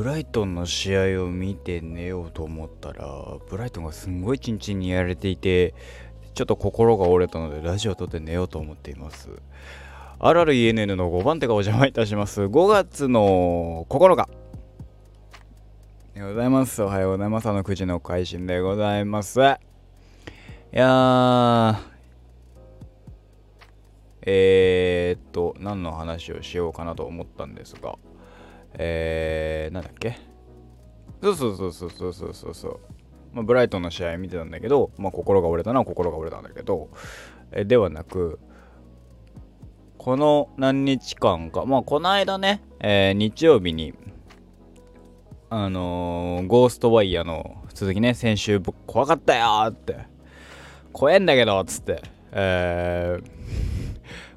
ブライトンの試合を見て寝ようと思ったらブライトンがすんごいチンチンにやれていてちょっと心が折れたのでラジオを撮って寝ようと思っています。RRENN の5番手がお邪魔いたします。5月の9日。でございます。おはようございます。あの9時の配信でございます。いやー。えー、っと何の話をしようかなと思ったんですが。えー、なんだっけ？そうそうそうそうそうそうそう。そうまあ、ブライトンの試合見てたんだけど、まあ、心が折れたのは心が折れたんだけど、えではなく、この何日間か、まあ、この間ね、えー、日曜日に、あのー、ゴーストワイヤーの続きね、先週怖かったよーって、怖えんだけどっ、つって、えー、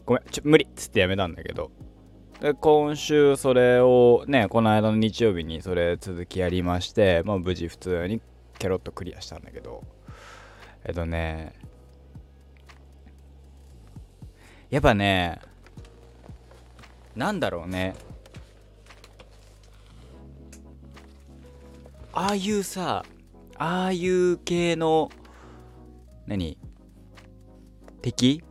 ごめん、ちょ、無理っつってやめたんだけど、今週それをねこの間の日曜日にそれ続きやりまして、まあ、無事普通にケロッとクリアしたんだけど。えっとねやっぱねなんだろうね。ああいうさああいう系の何？敵？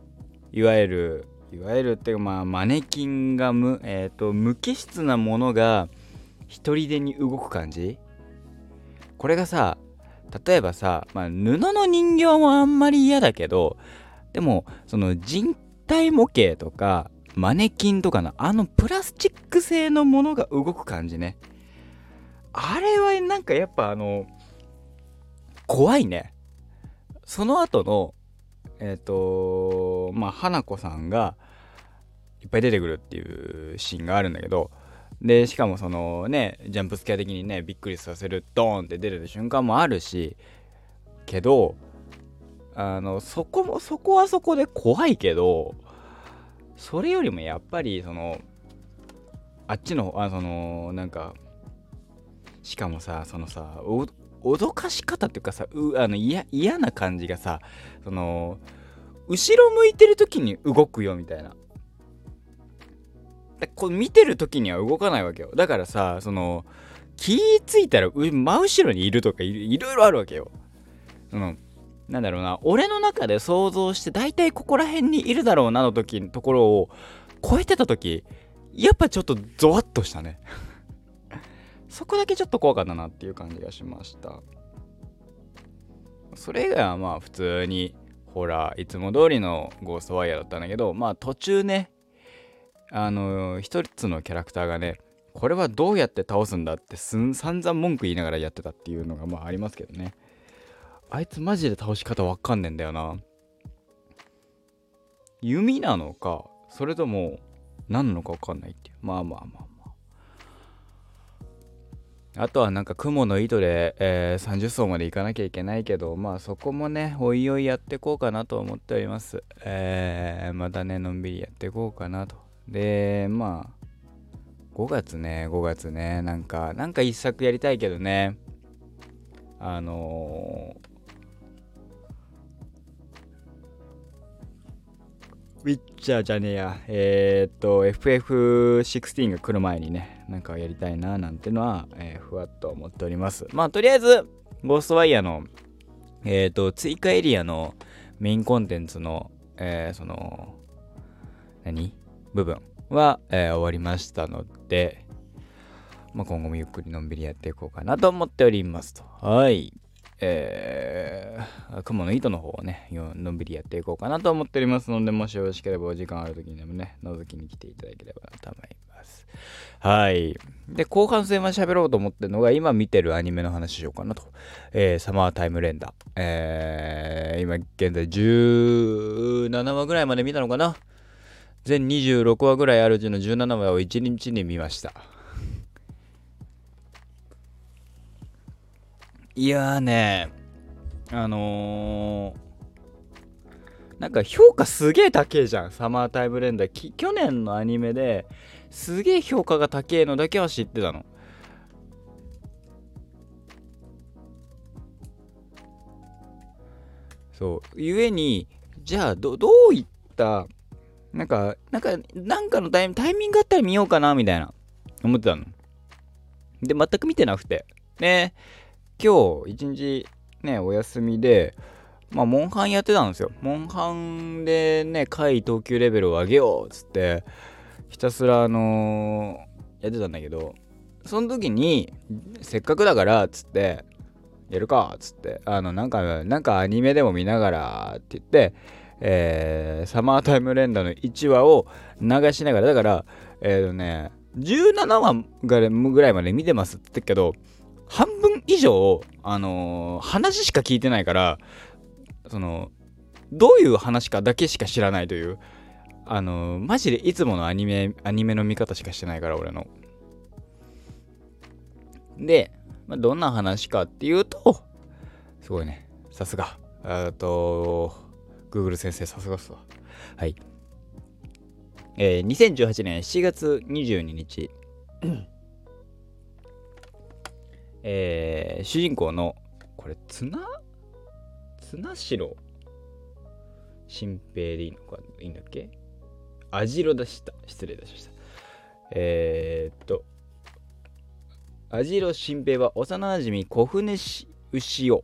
いわゆるいわゆるっていうかまあマネキンが無,、えーと、無機質なものが一人でに動く感じ？これがさ例えばさ、まあ、布の人形もあんまり嫌だけどでもその人体模型とかマネキンとかのあのプラスチック製のものが動く感じね。あれはなんかやっぱあの怖いね。その後のえっ、ー、とまあ花子さんがいっぱい出てくるっていうシーンがあるんだけどでしかもそのねジャンプスケア的にねびっくりさせるドーンって出る瞬間もあるしけどあのそこもそこはそこで怖いけどそれよりもやっぱりそのあっちのあそのなんかしかもさそのさ脅かし方っていうかさあの嫌な感じがさその後ろ向いてる時に動くよみたいな。こう見てる時には動かないわけよ。だからさその気ついたら真後ろにいるとかいろいろあるわけよ。そのなんだろうな俺の中で想像して大体ここら辺にいるだろうなの時のところを超えてた時やっぱちょっとゾワッとしたね。そこだけちょっと怖かったなっていう感じがしました。それ以外はまあ普通にほらいつも通りのゴーストワイヤーだったんだけどまあ途中ねあの一つのキャラクターがねこれはどうやって倒すんだってすん散々文句言いながらやってたっていうのがまあありますけどね。あいつマジで倒し方わかんねえんだよな。弓なのかそれとも何なのかわかんないっていう。まあまあまあまあ。あとはなんか雲の糸で、えー、30層まで行かなきゃいけないけどまあそこもねおいおいやってこうかなと思っております。えー、またねのんびりやっていこうかなと。で、まあ、5月ね、5月ね、なんか、なんか一作やりたいけどね、あのー、ウィッチャーじゃねえや、えー、っと、FF16 が来る前にね、なんかやりたいな、なんてのは、えー、ふわっと思っております。まあ、とりあえず、ゴーストワイヤーの、え、っと、追加エリアのメインコンテンツの、えー、その、何？部分は、えー、終わりましたので、まあ、今後もゆっくりのんびりやっていこうかなと思っておりますと。はい。えー、雲の糸の方をね、のんびりやっていこうかなと思っておりますので、もしよろしければお時間ある時にでもね、覗きに来ていただければと思います。はい。で、後半戦は喋ろうと思ってるのが、今見てるアニメの話しようかなと。えー、サマータイムレンダー。えー、今現在17話ぐらいまで見たのかな？全26話ぐらいあるうちの17話を1日に見ました。いやーね、あのー、なんか評価すげえ高えじゃん、サマータイムレンダー。去年のアニメですげえ評価が高えのだけは知ってたの。そう。ゆえに、じゃあど、どういったなんか、なんか、なんかのタイタイミングあったら見ようかな、みたいな、思ってたの。で、全く見てなくて。ね、今日一日ね、お休みで、まあ、モンハンやってたんですよ。モンハンでね、回等級レベルを上げようっつって、ひたすらあのー、やってたんだけど、その時に、せっかくだからっつって、やるかっつって、あの、なんか、なんかアニメでも見ながらって言って、えー、サマータイム連打の1話を流しながら、だから、えっ、ー、とね、17話ぐらいまで見てますって言ってけど、半分以上、あのー、話しか聞いてないから、その、どういう話かだけしか知らないという、あのー、マジでいつものアニメ、アニメの見方しかしてないから、俺の。で、まあ、どんな話かっていうと、すごいね、さすが。えっと、Google 先生さすがっすわ。はい。えー、2018年7月22日、えー、主人公の、これ、綱？綱城新平でいいのかいいんだっけ？網代でした。失礼いたしました。えー、っと、網代新平は幼なじみ小船牛尾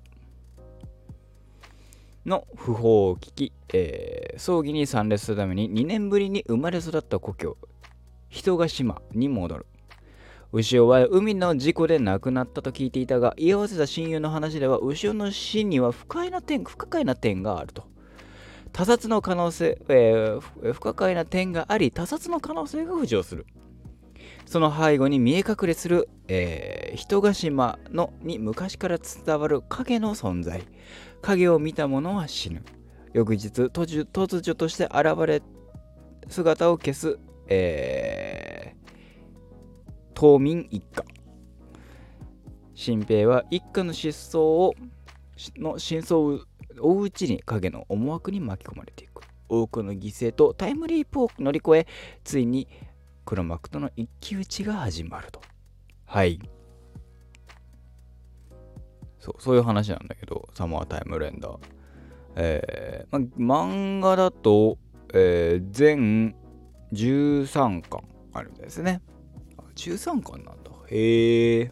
の訃報を聞き、えー、葬儀に参列するために2年ぶりに生まれ育った故郷人ヶ島に戻る。牛尾は海の事故で亡くなったと聞いていたが居合わせた親友の話では牛尾の死には不快な点不可解な点があると。他殺の可能性、えー、不可解な点があり他殺の可能性が浮上する。その背後に見え隠れする、えー、人ヶ島のに昔から伝わる影の存在。影を見た者は死ぬ。翌日突如として現れ姿を消す、えー、島民一家。新平は一家の失踪をの真相を追ううちに影の思惑に巻き込まれていく。多くの犠牲とタイムリープを乗り越えついに黒幕との一騎打ちが始まると。はい。そうそういう話なんだけどサマータイムレンダー。えーま、漫画だと、えー、全13巻あるんですね。13巻なんだ。へえ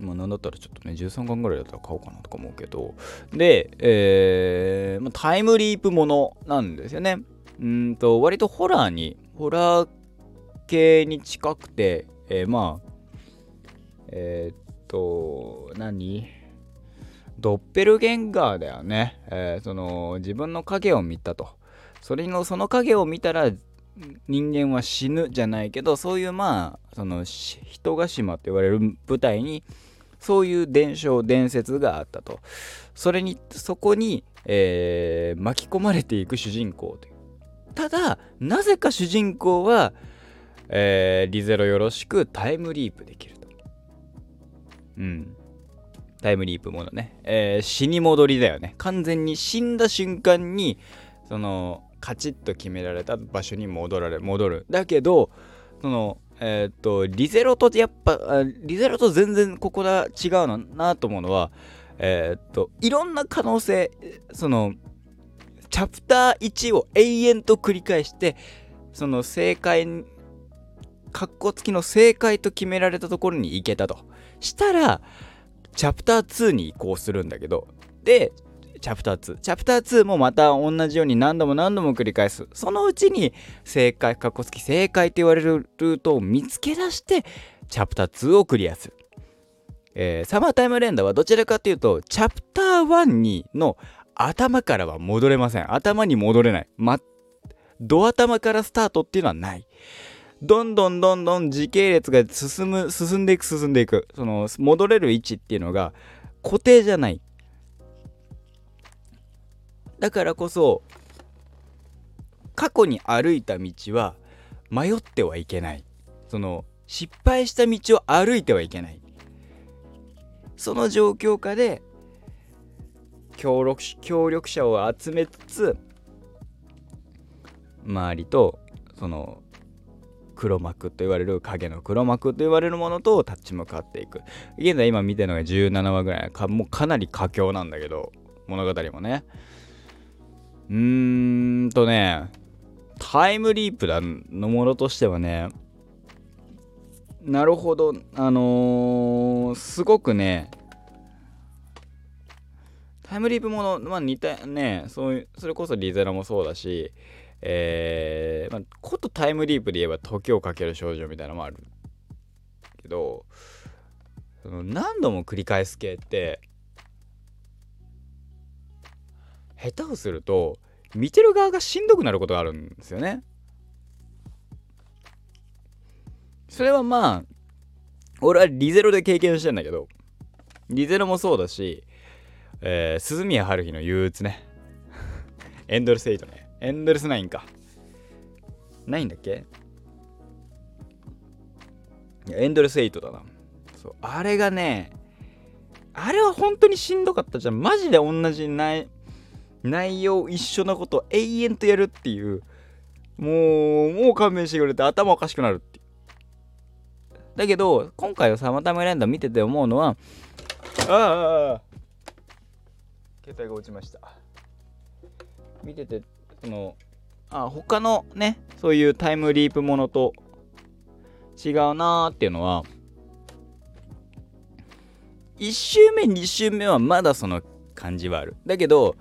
まあなんだったらちょっとね13巻ぐらいだったら買おうかなとか思うけど。で、えーまあ、タイムリープものなんですよね。うんと割とホラーにホラー系に近くて、えー、まあえー、っと何？ドッペルゲンガーだよね、えー、その自分の影を見たと。それのその影を見たら人間は死ぬじゃないけどそういうまあその人ヶ島って言われる舞台にそういう伝承伝説があったと。それにそこに、えー、巻き込まれていく主人公という。ただなぜか主人公は、えー、リゼロよろしくタイムリープできると。うん。タイムリープものね、えー、死に戻りだよね。完全に死んだ瞬間にそのカチッと決められた場所に戻られ戻る。だけどそのえっ、とリゼロとやっぱリゼロと全然ここが違うのなと思うのはえっ、といろんな可能性そのチャプター1を永遠と繰り返してその正解カッコ付きの正解と決められたところに行けたとしたらチャプター2に移行するんだけど、で、チャプター2。チャプター2もまた同じように何度も何度も繰り返す。そのうちに正解、かっこつき正解と言われるルートを見つけ出して、チャプター2をクリアする。えー、サマータイムレンダーはどちらかというと、チャプター1にの頭からは戻れません。頭に戻れない。ま、ド頭からスタートっていうのはない。どんどんどんどん時系列が進む、進んでいく、進んでいく。その、戻れる位置っていうのが固定じゃない。だからこそ、過去に歩いた道は迷ってはいけない。その、失敗した道を歩いてはいけない。その状況下で、協力協力者を集めつつ周りとその黒幕と言われる影の黒幕と言われるものと立ち向かっていく。現在今見てるのが17話ぐらいかもうかなり佳境なんだけど物語もね。うーんとねタイムリープだのものとしてはねなるほどあのー、すごくねタイムリープもの、まあ、似たねそういうそれこそリゼロもそうだしえー、まあ、ことタイムリープで言えば時をかける少女みたいなのもあるけどその何度も繰り返す系って下手をすると見てる側がしんどくなることがあるんですよね。それはまあ俺はリゼロで経験してんだけどリゼロもそうだし、えー、鈴宮春日の憂鬱ね。エンドレス8ね。エンドレス9か。ないんだっけ？エンドレス8だな。そうあれがねあれは本当にしんどかったじゃん。マジで同じ内内容一緒なことを永遠とやるっていう。もうもう勘弁してくれて頭おかしくなるってだけど今回のサマータイムランド見てて思うのはああ携帯が落ちました。見ててそのあ他のねそういうタイムリープものと違うなーっていうのは1周目2周目はまだその感じはある。だけど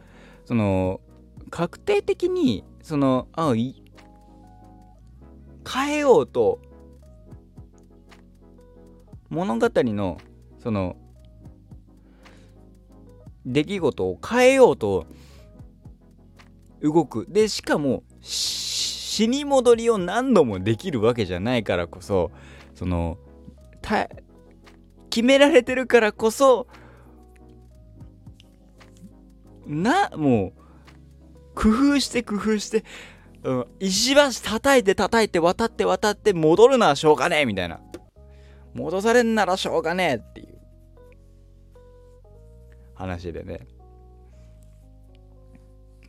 その確定的にそのあい変えようと物語のその出来事を変えようと動く。でしかも死に戻りを何度もできるわけじゃないからこそその決められてるからこそなもう工夫して工夫して、うん、石橋叩いて叩いて渡って渡って戻るならしょうがねえみたいな。戻されんならしょうがねえっていう。話でね。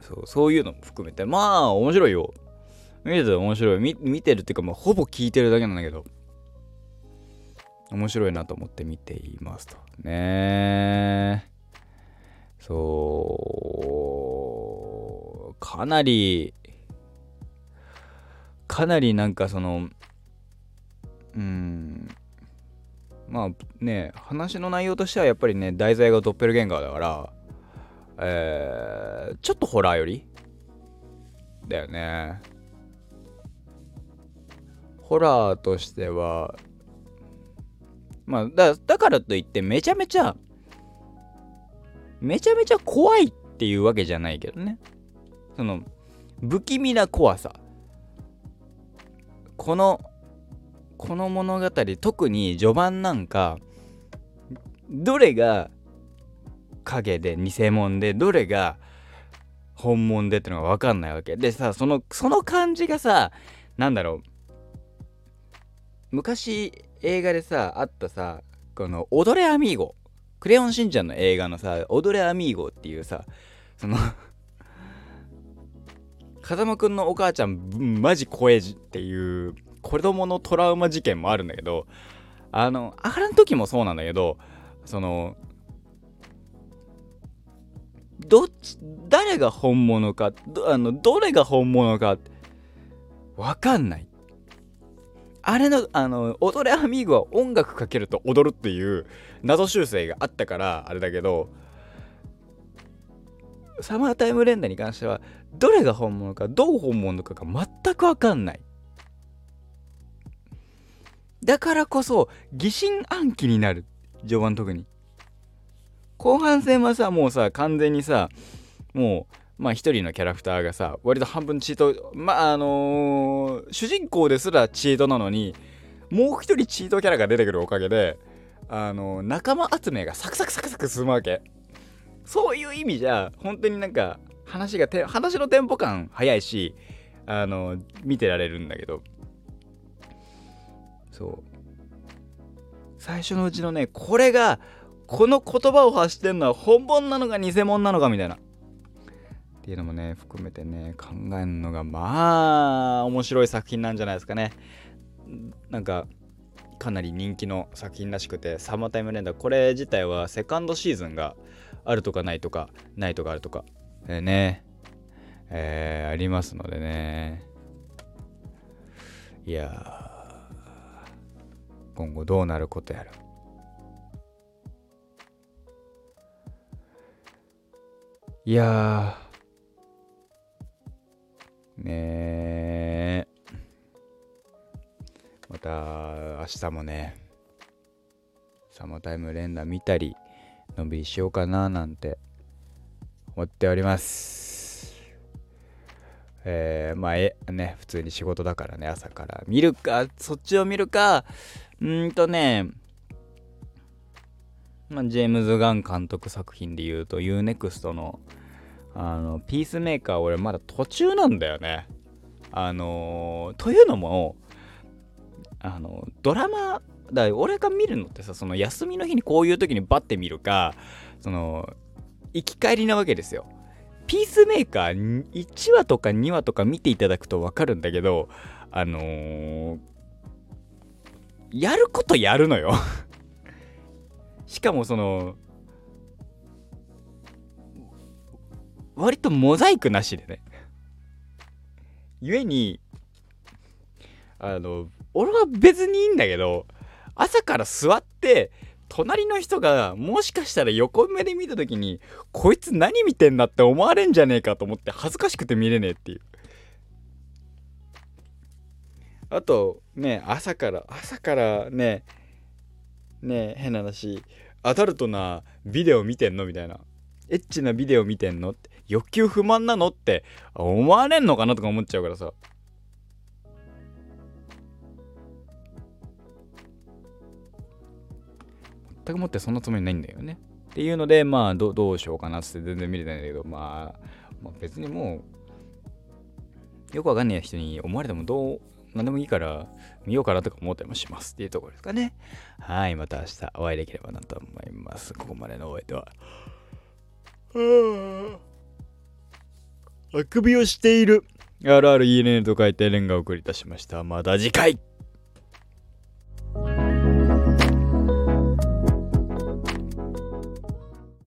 そうそういうのも含めて。まあ面白いよ。見てて面白い。見見てるっていうかもうほぼ聞いてるだけなんだけど。面白いなと思って見ていますと。ね。そう。かなりかなりなんかそのうん。まあね話の内容としてはやっぱりね題材がドッペルゲンガーだからえー、ちょっとホラー寄り？だよね。ホラーとしてはまあだだからといってめちゃめちゃめちゃめちゃ怖いっていうわけじゃないけどね。その不気味な怖さ。このこの物語特に序盤なんかどれが影で偽物でどれが本物でってのが分かんないわけ。でさそのその感じがさなんだろう。昔映画でさあったさこの「踊れアミーゴ」クレヨンしんちゃんの映画のさ「踊れアミーゴ」っていうさその風間くんのお母ちゃんマジ怖えっていう子供のトラウマ事件もあるんだけどあのあれの時もそうなんだけどそのどっち誰が本物かどあのどれが本物か分かんないあれの、あの、踊れアミーゴは音楽かけると踊るっていう謎修正があったから、あれだけど、サマータイム連打に関しては、どれが本物か、どう本物かが全くわかんない。だからこそ、疑心暗鬼になる。序盤特に。後半戦はさ、もうさ、完全にさ、もう、まあ一人のキャラクターがさ割と半分チートまああのー、主人公ですらチートなのにもう一人チートキャラが出てくるおかげであのー、仲間集めがサクサクサクサク進むわけそういう意味じゃ本当になんか話が話のテンポ感早いしあのー、見てられるんだけどそう。最初のうちのねこれがこの言葉を発してんのは本物なのか偽物なのかみたいな。っていうのもね含めてね考えるのがまあ面白い作品なんじゃないですかね。なんかかなり人気の作品らしくてサマータイムレンダーこれ自体はセカンドシーズンがあるとかないとかないとかあるとかでね。えー、ありますのでね。いや今後どうなることやら。いやねえまた明日もねサマータイム連打見たりのんびりしようかななんて思っております。えー、まあえね普通に仕事だからね朝から。見るかそっちを見るか。うんとねまあ、ジェームズ・ガン監督作品で言うと UNEXT のあのピースメーカー俺まだ途中なんだよね。あのー、というのもあのドラマだ俺が見るのってさその休みの日にこういう時にバッて見るかその行き帰りなわけですよ。ピースメーカー1話とか2話とか見ていただくと分かるんだけどあのー、やることやるのよ。しかもその割とモザイクなしでね。故にあの俺は別にいいんだけど朝から座って隣の人がもしかしたら横目で見た時にこいつ何見てんだって思われんじゃねえかと思って恥ずかしくて見れねえっていう。あとね朝から朝からねね変な話アダルトなビデオ見てんのみたいな。エッチなビデオ見てんのって欲求不満なのって思われんのかなとか思っちゃうからさ。全くもってそんなつもりないんだよね。っていうのでまあどうしようかなって全然見れてないんだけど、まあ、まあ別にもうよくわかんない人に思われてもどう何でもいいから見ようかなとか思ったりもしますっていうところですかね。はい、また明日お会いできればなと思います。ここまでのお相手は。あくびをしている RRENN と書いてレンガを送りいたしました。また次回